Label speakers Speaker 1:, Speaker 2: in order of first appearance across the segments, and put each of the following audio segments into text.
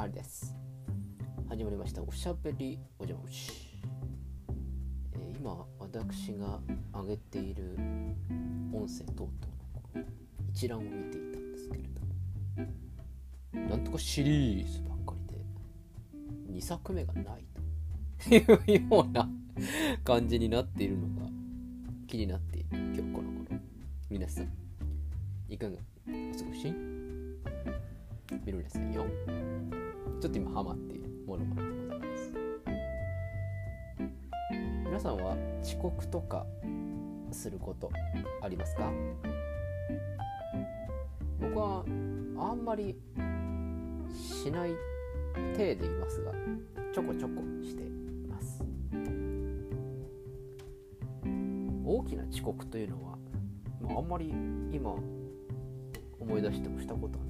Speaker 1: あれです。始まりました。おしゃべりおじゃまし、えー今私が上げている音声等々のこの一覧を見ていたんですけれどもなんとかシリーズばっかりで2作目がないというような感じになっているのが気になっている今日この頃。皆さんいかがお過ごし？見るですよ。ちょっと今ハマっているものがございます。皆さんは遅刻とかすることありますか？僕はあんまりしない体でいますがちょこちょこしています。大きな遅刻というのは、まあ、あんまり今思い出してもしたことは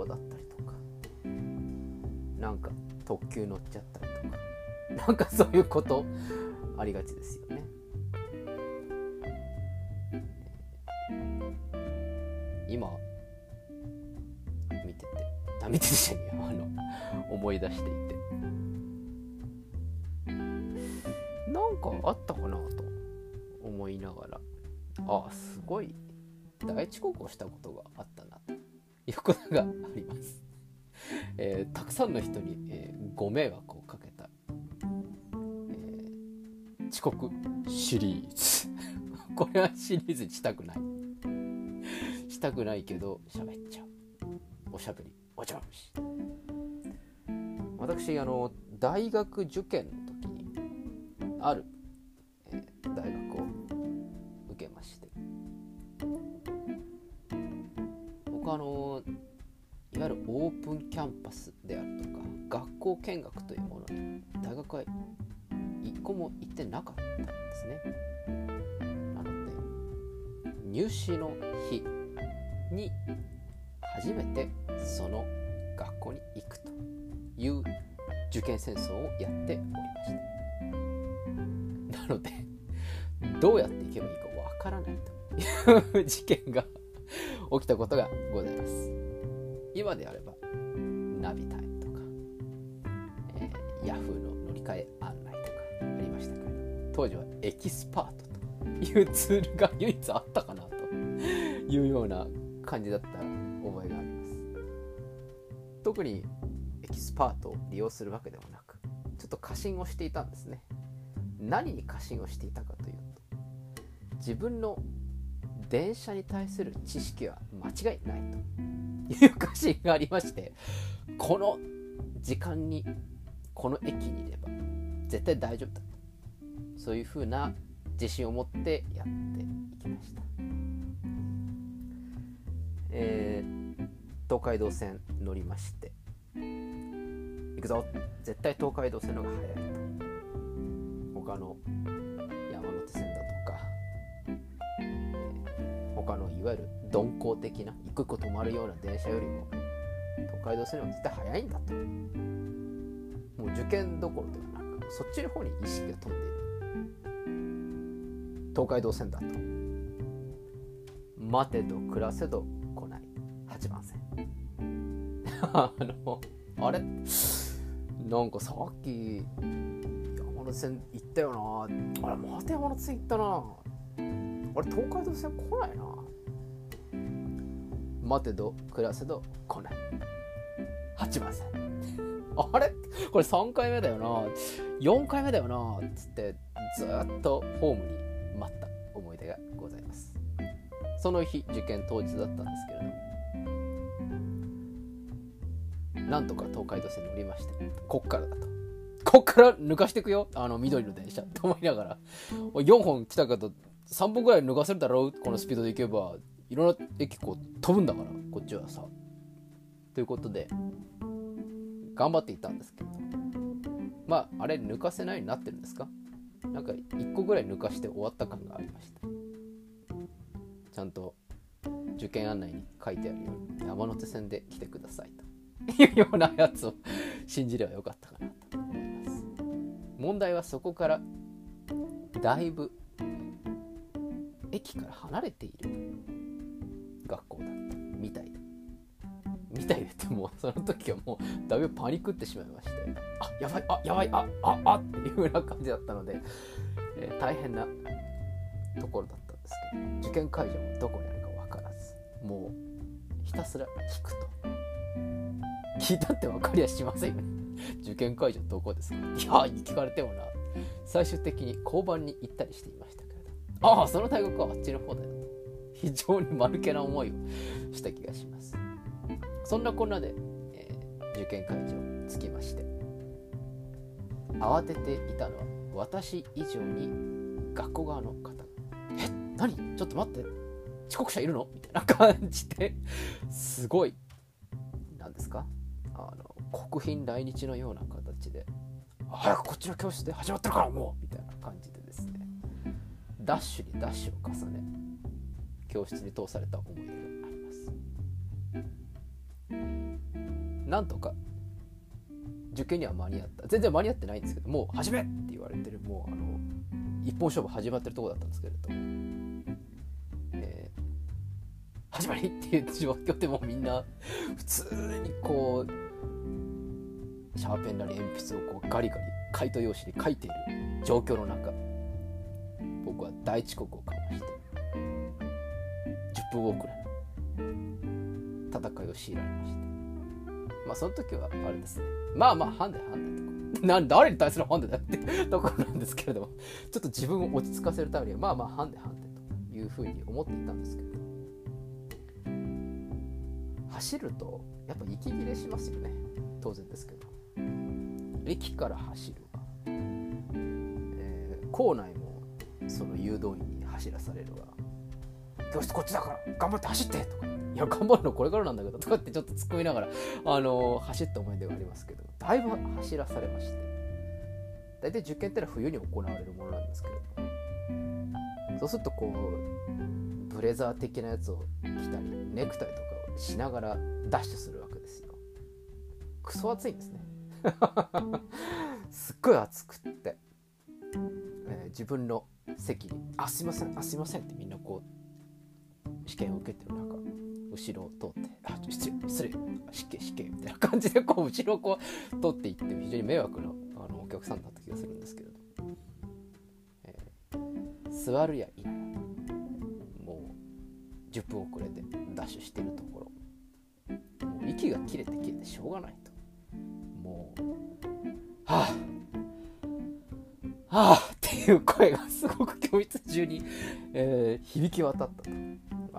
Speaker 1: 寝坊だったりとか。なんか特急乗っちゃったりとか。なんかそういうこと。ありがちですよね。今見てて。あ見ててじゃねえ あの思い出していて。なんかあったかなと。思いながら。あすごい。大遅刻をしたことがあったなと。いうことがあります、えーたくさんの人に、えーご迷惑をかけた、えー遅刻シリーズ。これはシリーズにしたくない。したくないけど喋っちゃう。おしゃべりお茶し。私あの大学受験の時にある、えー大学を受けまして。僕あのいわゆるオープンキャンパスであるとか学校見学というものに大学は一個も行ってなかったんですね。なので入試の日に初めてその学校に行くという受験戦争をやっておりました。なのでどうやって行けばいいかわからないという 事件が起きたことがございます。今であればナビタイムとか、えー、ヤフーの乗り換え案内とかありましたけど当時は駅すぱあとというツールが唯一あったかなと いうような感じだった覚えがあります。特に駅すぱあとを利用するわけではなくちょっと過信をしていたんですね。何に過信をしていたかというと自分の電車に対する知識は間違いないと。いう過信がありましてこの時間にこの駅にいれば絶対大丈夫だそういうふうな自信を持ってやっていきました、えー東海道線乗りまして。行くぞ。絶対東海道線の方が早いと。他のいわゆる鈍行的な一個一個止まるような電車よりも東海道線の方が絶対早いんだと。もう受験どころではなくそっちの方に意識が飛んでいる。東海道線だと。待てど暮らせど来ない。8番線。あのあれ？なんかさっき山手線行ったよな。あれまた山手線行ったな。あれ東海道線来ないな。待てど暮らせど来ない。8番線あれ？これ3回目だよな。4回目だよな。っつってずっとホームに待った思い出がございます。その日受験当日だったんですけれども。なんとか東海道線に乗りましてこっからだと。こっから抜かしていくよ。あの緑の電車。と思いながら。4本来たけど3本ぐらい抜かせるだろう？このスピードで行けば。いろんな駅こう飛ぶんだからこっちはさ。ということで頑張っていたんですけど。まああれ抜かせないようになってるんですか？なんか1個ぐらい抜かして終わった感がありました。ちゃんと受験案内に書いてあるように山手線で来てくださいと。いうようなやつを信じればよかったかなと思います。問題はそこからだいぶ駅から離れている。学校だったみたいでみたいでってもうその時はもうだいぶパニックってしまいましてあやばいあやばいあああっていうような感じだったので、えー、大変なところだったんですけど受験会場もどこにあるか分からずもうひたすら聞くと。聞いたって分かりやしませんよね。受験会場どこですか。いや聞かれてもな。最終的に交番に行ったりしていましたけれどああその大学はあっちの方だよ。非常に丸けな思いをした気がします。そんなこんなで、えー、受験会場着きまして慌てていたのは私以上に学校側の方。え何？ちょっと待って。遅刻者いるの？みたいな感じですごい何ですか？あの国賓来日のような形で早くこっちの教室で始まってるからもう！みたいな感じでですね。ダッシュにダッシュを重ね教室に通された思い出があります。なんとか受験には間に合った。全然間に合ってないんですけどもう始めって言われてるもうあの一本勝負始まってるとこだったんですけれど、えー、始まりっていう状況でもみんな普通にこうシャーペンなり鉛筆をこうガリガリ回答用紙に書いている状況の中僕は大遅刻をかまして分遅れの戦いを強いられまして。まあその時はあれですね。まあまあハンデハンデとか。な誰に対するハンデだって ところなんですけれども。ちょっと自分を落ち着かせるためにはまあまあハンデハンデというふうに思っていたんですけど走るとやっぱ息切れしますよね。当然ですけど。駅から走る。わ、えー、校内もその誘導員に走らされるわ。教室こっちだから頑張って走ってとか。いや頑張るのこれからなんだけどとかってちょっと突っ込みながらあの走った思い出がありますけど。だいぶ走らされまして。大体受験ってのは冬に行われるものなんですけれどそうするとこうブレザー的なやつを着たりネクタイとかをしながらダッシュするわけですよ。クソ暑いんですね。すっごい暑くって、えー、自分の席に「あすいませんあすいません」ってみんなこう試験を受けてる中後ろを通って「あ失礼失礼失敬失敬」みたいな感じでこう後ろをこう通っていって非常に迷惑なあのお客さんだった気がするんですけれど、えー、座るやいなもう10分遅れでダッシュしてるところ。もう息が切れて切れてしょうがないと。もう「はあはあ」っていう声がすごく教室中に、えー、響き渡ったと。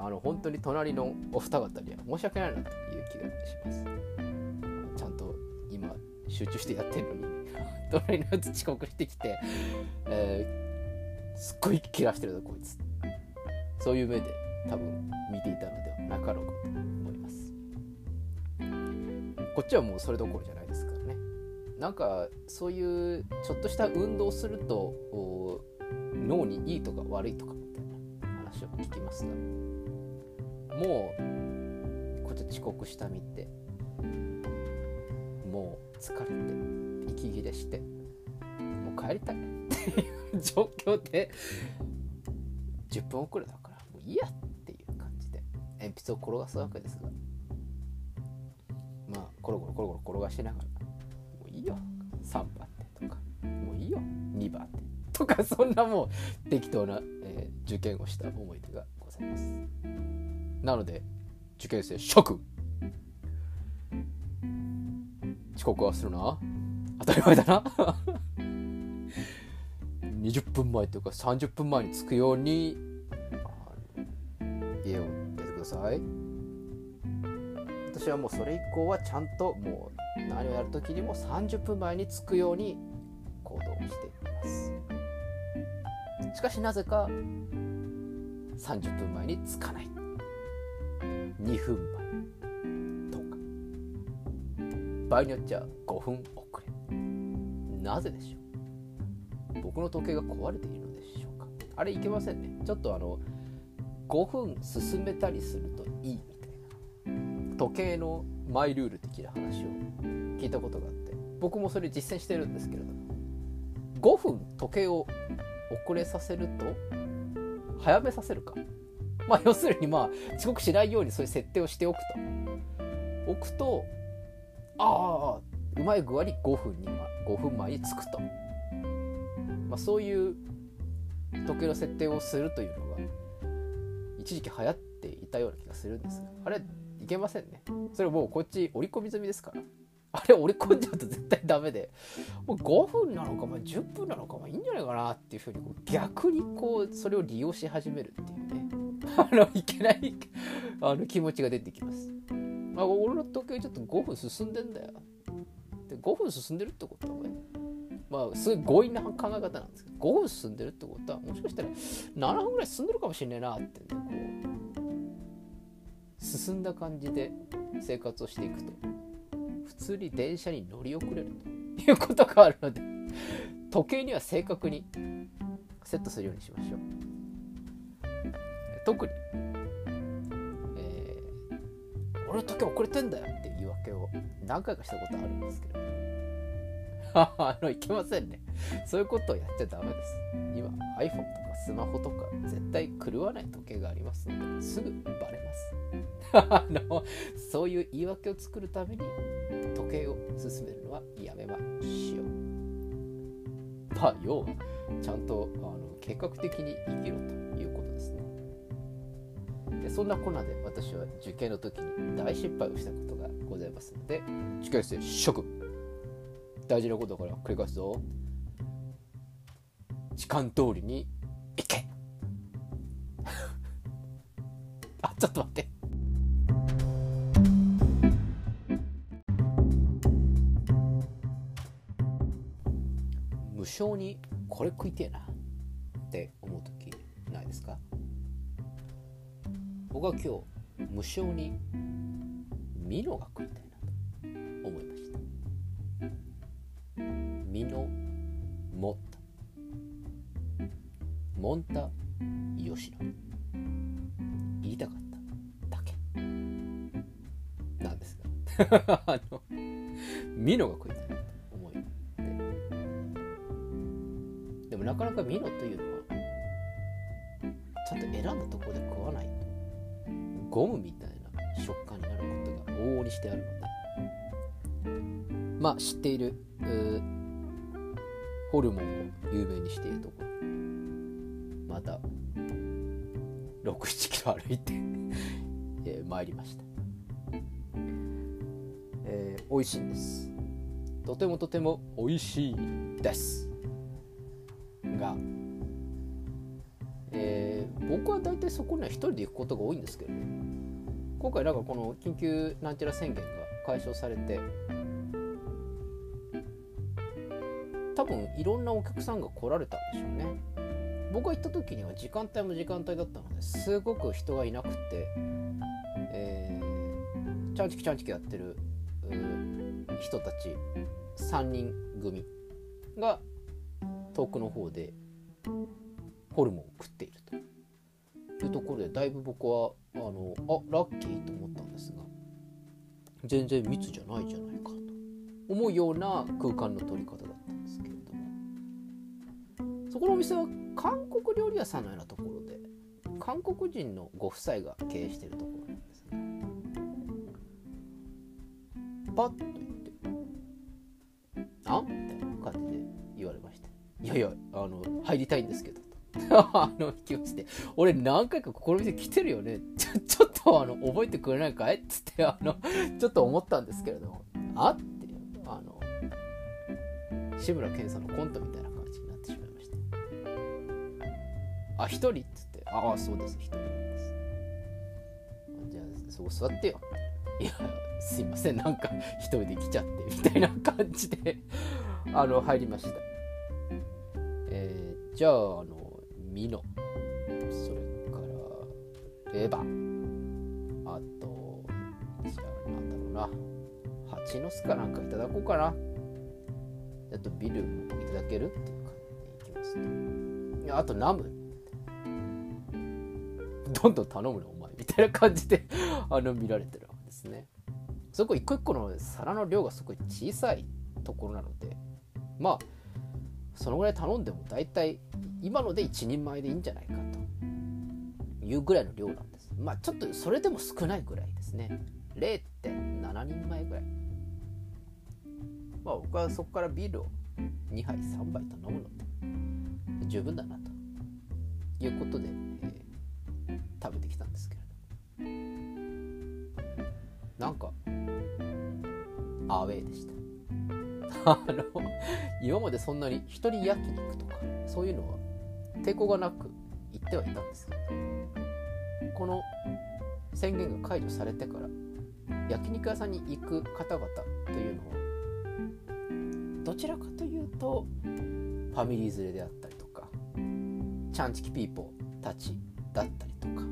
Speaker 1: あの本当に隣のお二方には申し訳ないなという気がします。ちゃんと今集中してやってるのに 隣のやつ遅刻してきて、えー、すっごい切らしてるぞこいつ。そういう目で多分見ていたのではなかろうかと思います。こっちはもうそれどころじゃないですからね。なんかそういうちょっとした運動すると脳にいいとか悪いとかみたいな話を聞きますが。もうこっち遅刻したみてもう疲れて息切れしてもう帰りたい。っていう状況で10分遅れだからもういいやっていう感じで鉛筆を転がすわけですが。まあコロコロコロコロ転がしながらもういいよ。3番手とかもういいよ。2番手。とかそんなもう適当な、えー、受験をした思い出がございます。なので受験生諸遅刻はするな。当たり前だな。20分前というか30分前に着くように家を出てください。私はもうそれ以降はちゃんともう何をやるときにも30分前に着くように行動しています。しかしなぜか30分前に着かない。2分前とか。場合によっちゃ5分遅れ。なぜでしょう？僕の時計が壊れているのでしょうか？あれいけませんね。ちょっとあの5分進めたりするといいみたいな。時計のマイルール的な話を聞いたことがあって。僕もそれ実践してるんですけれども。5分時計を遅れさせると早めさせるか。まあ要するにまあ遅刻しないようにそういう設定をしておくと。置くとああうまい具合に5分にま5分前に着くと、まあ、そういう時計の設定をするというのが一時期流行っていたような気がするんですが。あれいけませんね。それもうこっち折り込み済みですから。あれ折り込んじゃうと絶対ダメで。もう5分なのか、まあ、10分なのか、まあ、いいんじゃないかなっていうふうに逆にこうそれを利用し始めるっていうね。あのいけないあの気持ちが出てきます。あ俺の時計ちょっと5分進んでんだよ。で5分進んでるってことはねまあすごい強引な考え方なんですけど5分進んでるってことはもしかしたら7分ぐらい進んでるかもしれないなってねこう進んだ感じで生活をしていくと普通に電車に乗り遅れるということがあるので時計には正確にセットするようにしましょう特に、えー、俺の時計遅れてんだよって言い訳を何回かしたことあるんですけど。あのいけませんね。そういうことをやっちゃダメです。今 iPhone とかスマホとか絶対狂わない時計がありますのですぐバレます。あのそういう言い訳を作るために時計を進めるのはやめましょう。まあ要はちゃんとあの計画的に生きろということですね。そんなこんなで私は受験の時に大失敗をしたことがございますので受験生職大事なことだから繰り返すぞ。時間通りに行け。あちょっと待って。無性にこれ食いてえな。って僕は今日無性にミノが食いたいなと思いました。ミノモッタモンタヨシノ言いたかっただけ。なんですが。あのミノが食いたいなと思いでもなかなかミノというのは食感になることが往々にしてあるので。まあ知っているホルモンを有名にしているところ。また67キロ歩いて えー、参りました、えー、美味しいんです。とてもとても美味しいです。がえー、僕は大体そこには一人で行くことが多いんですけどね。今回なんかこの緊急なんちゃら宣言が解消されて多分いろんなお客さんが来られたんでしょうね。僕が行った時には時間帯も時間帯だったのですごく人がいなくて、えー、チャンチキチャンチキやってる人たち3人組が遠くの方でホルモンを食っているいうところでだいぶ僕はあのあラッキーと思ったんですが全然密じゃないじゃないかと思うような空間の取り方だったんですけれども。そこのお店は韓国料理屋さんのようなところで韓国人のご夫妻が経営しているところなんですね。パッと言って「あ？みたいな感じで言われましたいやいやあの入りたいんですけどあの、引き落ちて、俺何回かここの店来てるよね。ちょ、ちょっとあの、覚えてくれないかい？っつって、あの、ちょっと思ったんですけれども、あっていう、あの、志村けんさんのコントみたいな感じになってしまいました。あ、一人？っつって、ああ、そうです、一人なんです。じゃあ、そこ座ってよ。いや、すいません、なんか一人で来ちゃって、みたいな感じであの、入りました。えー、じゃあ、あの、ミノ。それからレバあとじゃあなんだろうな。蜂の巣かなんかいただこうかな。あとビルもいただけるっていう感じでいきますとあとナム。どんどん頼むなお前。みたいな感じで あの見られてるわけですね。そこ一個一個の皿の量がすごい小さいところなので。まあそのぐらい頼んでも大体今ので一人前でいいんじゃないかというぐらいの量なんです。まあちょっとそれでも少ないぐらいですね。0.7人前ぐらい。まあ僕はそこからビールを2杯3杯と飲むので十分だなということで、えー、食べてきたんですけれどなんかアウェーでした。あの今までそんなに一人焼肉とかそういうのは抵抗がなく行ってはいたんですけどこの宣言が解除されてから焼肉屋さんに行く方々というのはどちらかというとファミリー連れであったりとかチャンチキピーポーたちだったりとか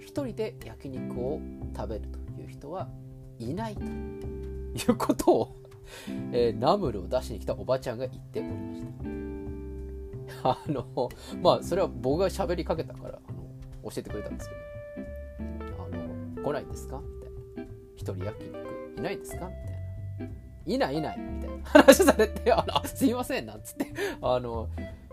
Speaker 1: 一人で焼肉を食べるという人はいないということを、えー、ナムルを出しに来たおばちゃんが言っておりました。あのまあそれは僕が喋りかけたからあの教えてくれたんですけど。あの来ないんですか？みたいな。一人焼肉いないですか？みたいな。いないいない。みたいな。話されて、あの、すいませんなんつって、あの、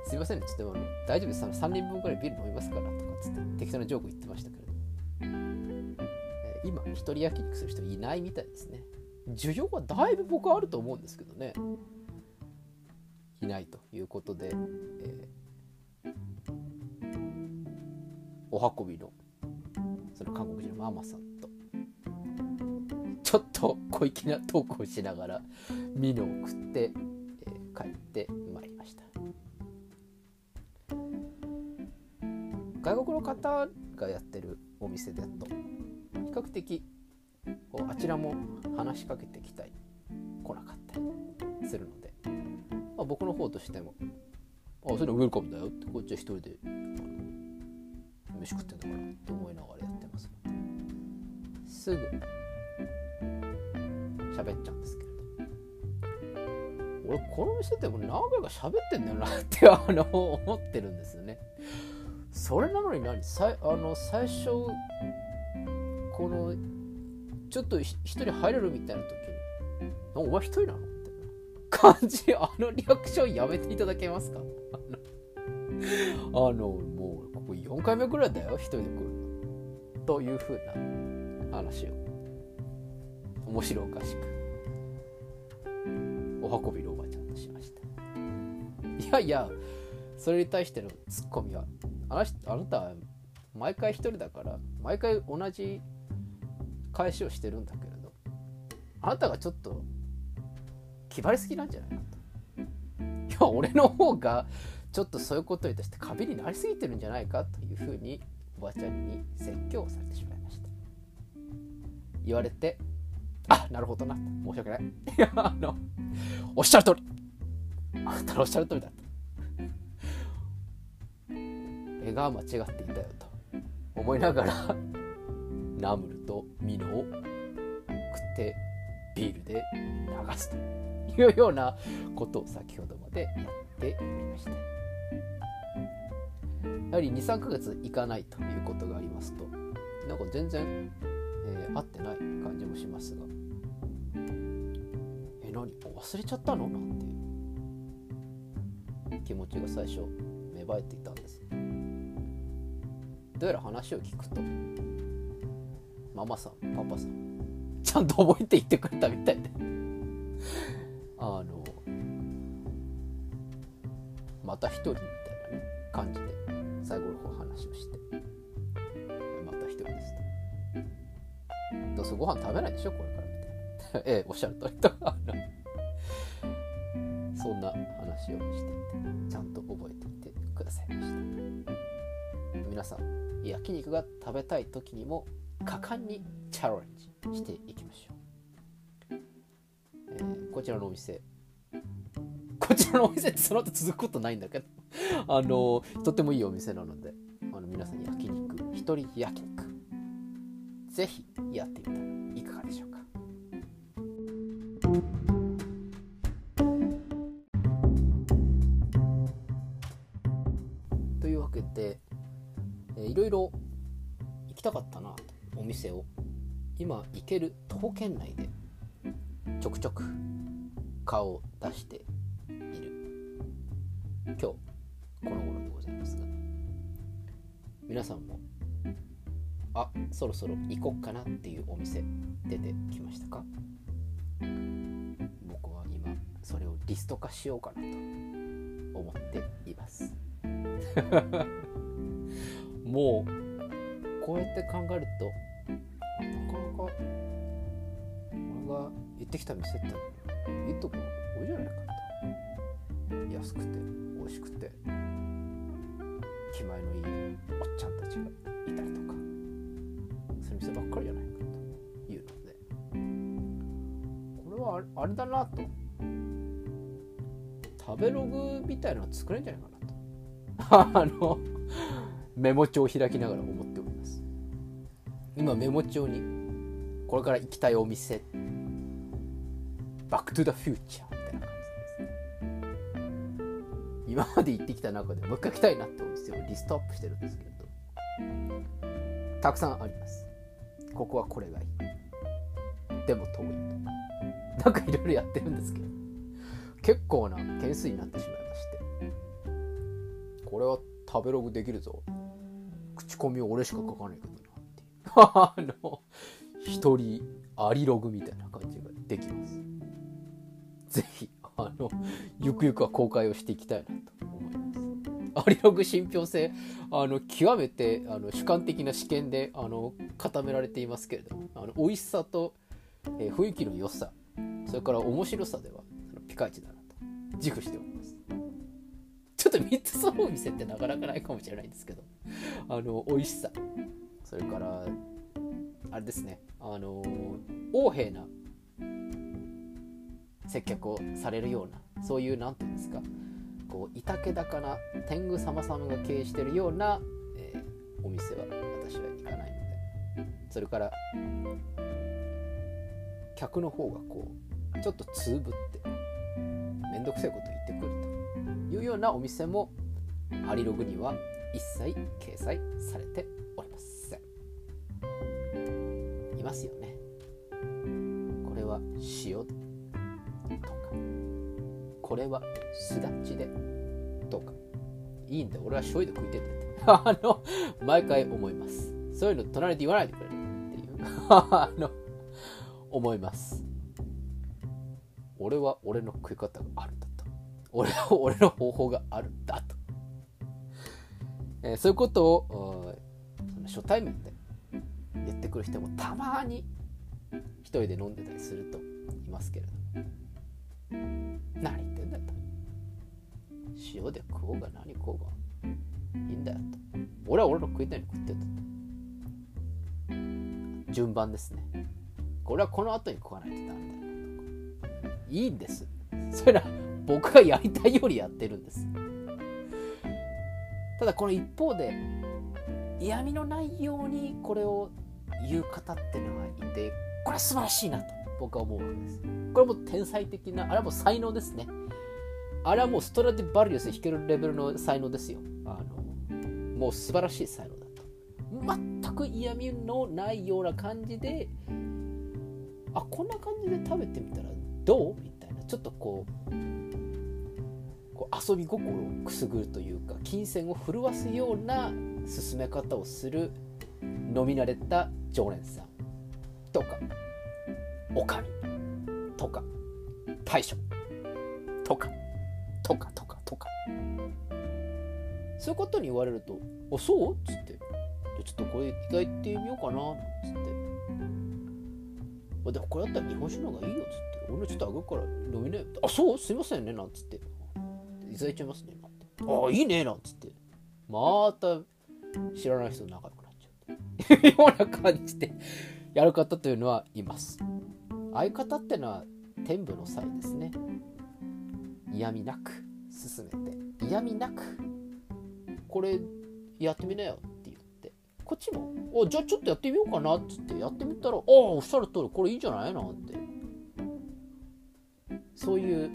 Speaker 1: すいませんね、ちょっとあの大丈夫です、あの3人分ぐらいビール飲みますからとかつって。適当なジョーク言ってましたけれど、え、今、一人焼肉する人いないみたいですね。需要はだいぶ僕はあると思うんですけどね。いないということで、えー、お運びのその韓国人のママさんとちょっと小粋なトークをしながらミノを食って、えー、帰ってまいりました外国の方がやってるお店だと比較的こうあちらも話しかけてきたり来なかったりするので、まあ、僕の方としても「あそれウェルカムだよ」ってこっちは一人で飯食ってんだからって思いながらやってますすぐ喋っちゃうんですけれど。俺この店でも何回か喋ってんだよなってあの思ってるんですよね。それなのに何？さあの最初このちょっと一人入れるみたいな時に「お前一人なの?」みたいな感じ。あのリアクションやめていただけますか？あのもうここ4回目ぐらいだよ一人で来るというふうな話を面白おかしく。お運びのおばちゃんとしました。いやいやそれに対してのツッコミはああなたは毎回一人だから毎回同じ返しをしてるんだけれどあなたがちょっと気張りすぎなんじゃないかといや俺の方がちょっとそういうことに対して過敏になりすぎてるんじゃないかというふうにおばちゃんに説教をされてしまいました。言われてあなるほどな。申し訳ない。いやあのおっしゃる通り。あなたのおっしゃる通りだ絵が間違っていたよと思いながらナムルとミノを食ってビールで流すというようなことを先ほどまでやっておりました。やはり23ヶ月いかないということがありますとなんか全然、えー、合ってない感じもしますが。え何？忘れちゃったの？なんていう気持ちが最初芽生えていたんです。どうやら話を聞くとママさんパパさん。ちゃんと覚えていってくれたみたいで。あのまた一人みたいな感じで最後の方話をして。また一人ですとどうせご飯食べないでしょこれからみたいな。ええおっしゃる通りと。そんな話をしていてちゃんと覚えていてくださいました。皆さん焼肉が食べたい時にも果敢にチャレンジしていきましょう、えー、こちらのお店。こちらのお店ってその後続くことないんだけど。あのとってもいいお店なのであの皆さん焼肉一人焼肉ぜひやってみたいかがでしょうか。というわけで、いろいろ行きたかったなと。お店を今行ける徒歩圏内でちょくちょく顔を出している。今日この頃でございますが。皆さんもあそろそろ行こっかなっていうお店出てきましたか？僕は今それをリスト化しようかなと思っています。もうこうやって考えるとなかなか俺が行ってきた店っていいとこ多いじゃないかと。安くて美味しくて気前のいいおっちゃんたちがいたりとかそういう店ばっかりじゃないかというのでこれはあれだなと。食べログみたいなの作れんじゃないかなと。あのメモ帳を開きながら思って今メモ帳にこれから行きたいお店バックトゥザフューチャーみたいな感じです。ね今まで行ってきた中でもう一回来たいなってお店をリストアップしてるんですけどたくさんあります。ここはこれがいい。でも遠い。となんかいろいろやってるんですけど結構な件数になってしまいましてこれは食べログできるぞ。口コミを俺しか書かないけど。あの一人アリログみたいな感じができます。ぜひあのゆくゆくは公開をしていきたいなと思います。アリログ信憑性あの極めてあの主観的な試験であの固められていますけれどもあの美味しさと、えー、雰囲気の良さそれから面白さではピカイチだなと。自負しておりますちょっと3つ揃う店ってなかなかないかもしれないんですけど。あの美味しさ。それからあれですね。あの横柄な接客をされるようなそういう何て言うんですか。こういたけだかな天狗様様が経営してるような、えー、お店は私は行かないので。それから客の方がこうちょっとつぶって面倒くさいこと言ってくるというようなお店もアリログには一切掲載されていますよね。これは塩とか。これはすだちでとか。いいんだ俺は醤油で食いてって。あの毎回思います。そういうの隣で言わないでくれるっていう。あの思います。俺は俺の食い方があるんだと。俺は俺の方法があるんだと、えー、そういうことをその初対面で言ってくる人もたまに一人で飲んでたりするといますけれども。何言ってんだと。塩で食おうが何食おうが。いいんだよと。俺は俺の食いたいに食ってんだと。順番ですね。これはこの後に食わないとダメだよいいんです。それは僕がやりたいよりやってるんです。ただこの一方で嫌味のないようにこれを言う方っていうのがいてこれ素晴らしいなと僕は思うわけです。これも天才的なあれはもう才能ですね。あれはもうストラディバリウス弾けるレベルの才能ですよ。あのもう素晴らしい才能だと。全く嫌味のないような感じであこんな感じで食べてみたらどう？みたいなちょっとこうこう遊び心をくすぐるというか金銭を震わすような進め方をする飲み慣れた常連さん。とか。おかみ。とか。大将。とか。とかとかとか。そういうことに言われると「あそう?」っつって「ちょっとこれ意外ってみようかな」っつって「でもこれだったら日本酒の方がいいよ」っつって俺ちょっとあげるから飲みねあそう？すいませんねなんつって。いただいちゃいますねなんてあいいねなんつって。また知らない人仲良くなっちゃうとような感じでやる方というのはいます。相方ってのは天部の際ですね。嫌味なく進めて嫌味なくこれやってみなよって言ってこっちも「おじゃあちょっとやってみようかな」っつってやってみたら「ああおっしゃる通りこれいいんじゃない?」なんて。そういう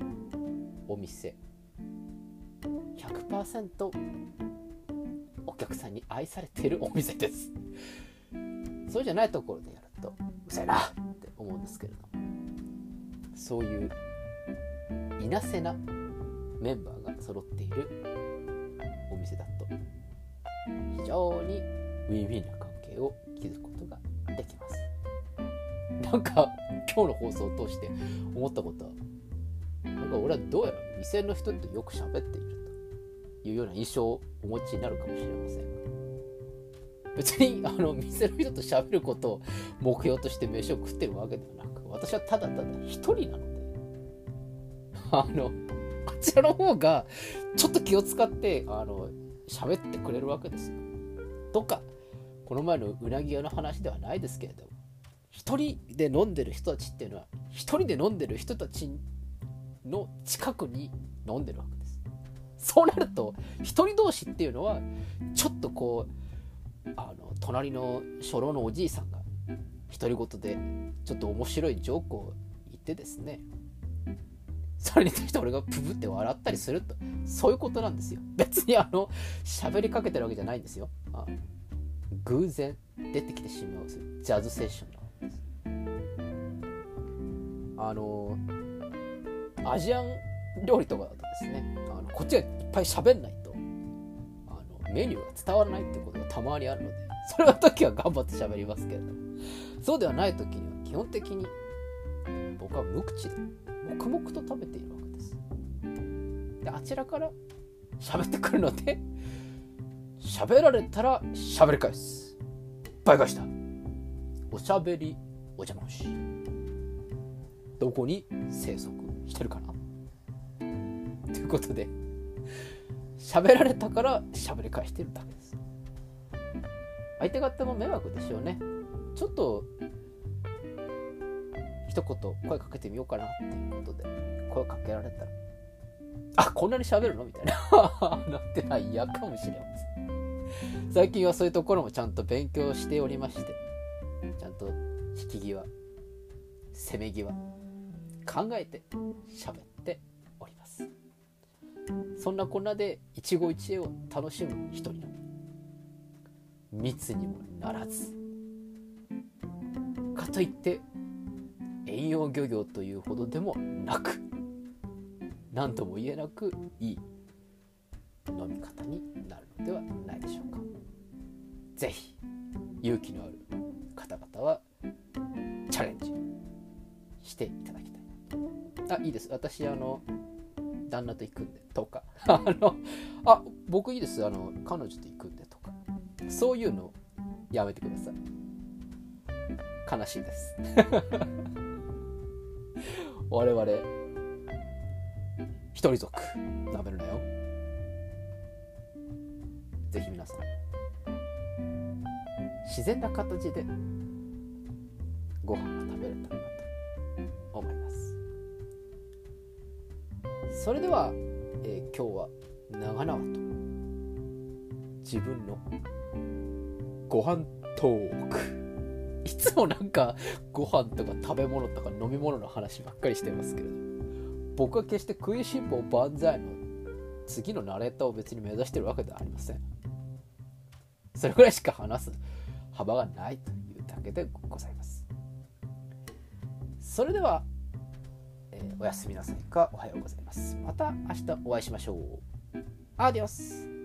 Speaker 1: お店。100%客さんに愛されているお店です。そうじゃないところでやるとうせえなって思うんですけれどそういういなせなメンバーが揃っているお店だと非常にウィンウィンな関係を築くことができます。なんか今日の放送を通して思ったことはなんか俺はどうやら店の人とよく喋っていると。いうような印象をお持ちになるかもしれません。別にあの店の人と喋ることを目標として飯を食ってるわけではなく私はただただ一人なのであのあちらの方がちょっと気を使ってあの喋ってくれるわけですよ。とかこの前のうなぎ屋の話ではないですけれども一人で飲んでる人たちっていうのは一人で飲んでる人たちの近くに飲んでるわけ。ですそうなると一人同士っていうのはちょっとこうあの隣の初老のおじいさんが独り言でちょっと面白いジョークを言ってですね。それに対して俺がプブって笑ったりするとそういうことなんですよ。別にあの喋りかけてるわけじゃないんですよ。あ偶然出てきてしまうジャズセッションなんです。あのアジアン料理とかだとですねこっちがいっぱい喋んないと。あのメニューが伝わらないってことがたまにあるので それの時は頑張って喋りますけれども。そうではない時には基本的に僕は無口で黙々と食べているわけです。であちらから喋ってくるので喋られたら喋り返す。倍返した。おしゃべりお邪魔しどこに生息してるかな。ということで喋られたから喋り返してるだけです。相手方も迷惑でしょうね。ちょっと一言声かけてみようかなっていうことで声かけられたらあこんなに喋るの？みたいな。なってない嫌かもしれません。最近はそういうところもちゃんと勉強しておりましてちゃんと引き際せめ際考えて喋ってそんなこんなで一期一会を楽しむ一人の密にもならず。かといって遠洋漁業というほどでもなく何とも言えなくいい飲み方になるのではないでしょうか。是非勇気のある方々はチャレンジしていただきたいあいいです。私あの旦那と行くんでとか。あのあ僕いいです。あの彼女と行くんでとか。そういうのやめてください。悲しいです。我々一人族。なめるなよ。ぜひ皆さん自然な形でご飯が食べれたらそれでは、えー、今日は長々と自分のご飯トーク。いつもなんかご飯とか食べ物とか飲み物の話ばっかりしてますけれど。僕は決して食いしん坊万歳の次のナレーターを別に目指してるわけではありません。それぐらいしか話す幅がないというだけでございます。それでは、おやすみなさいかおはようございます。また明日お会いしましょう。アディオス。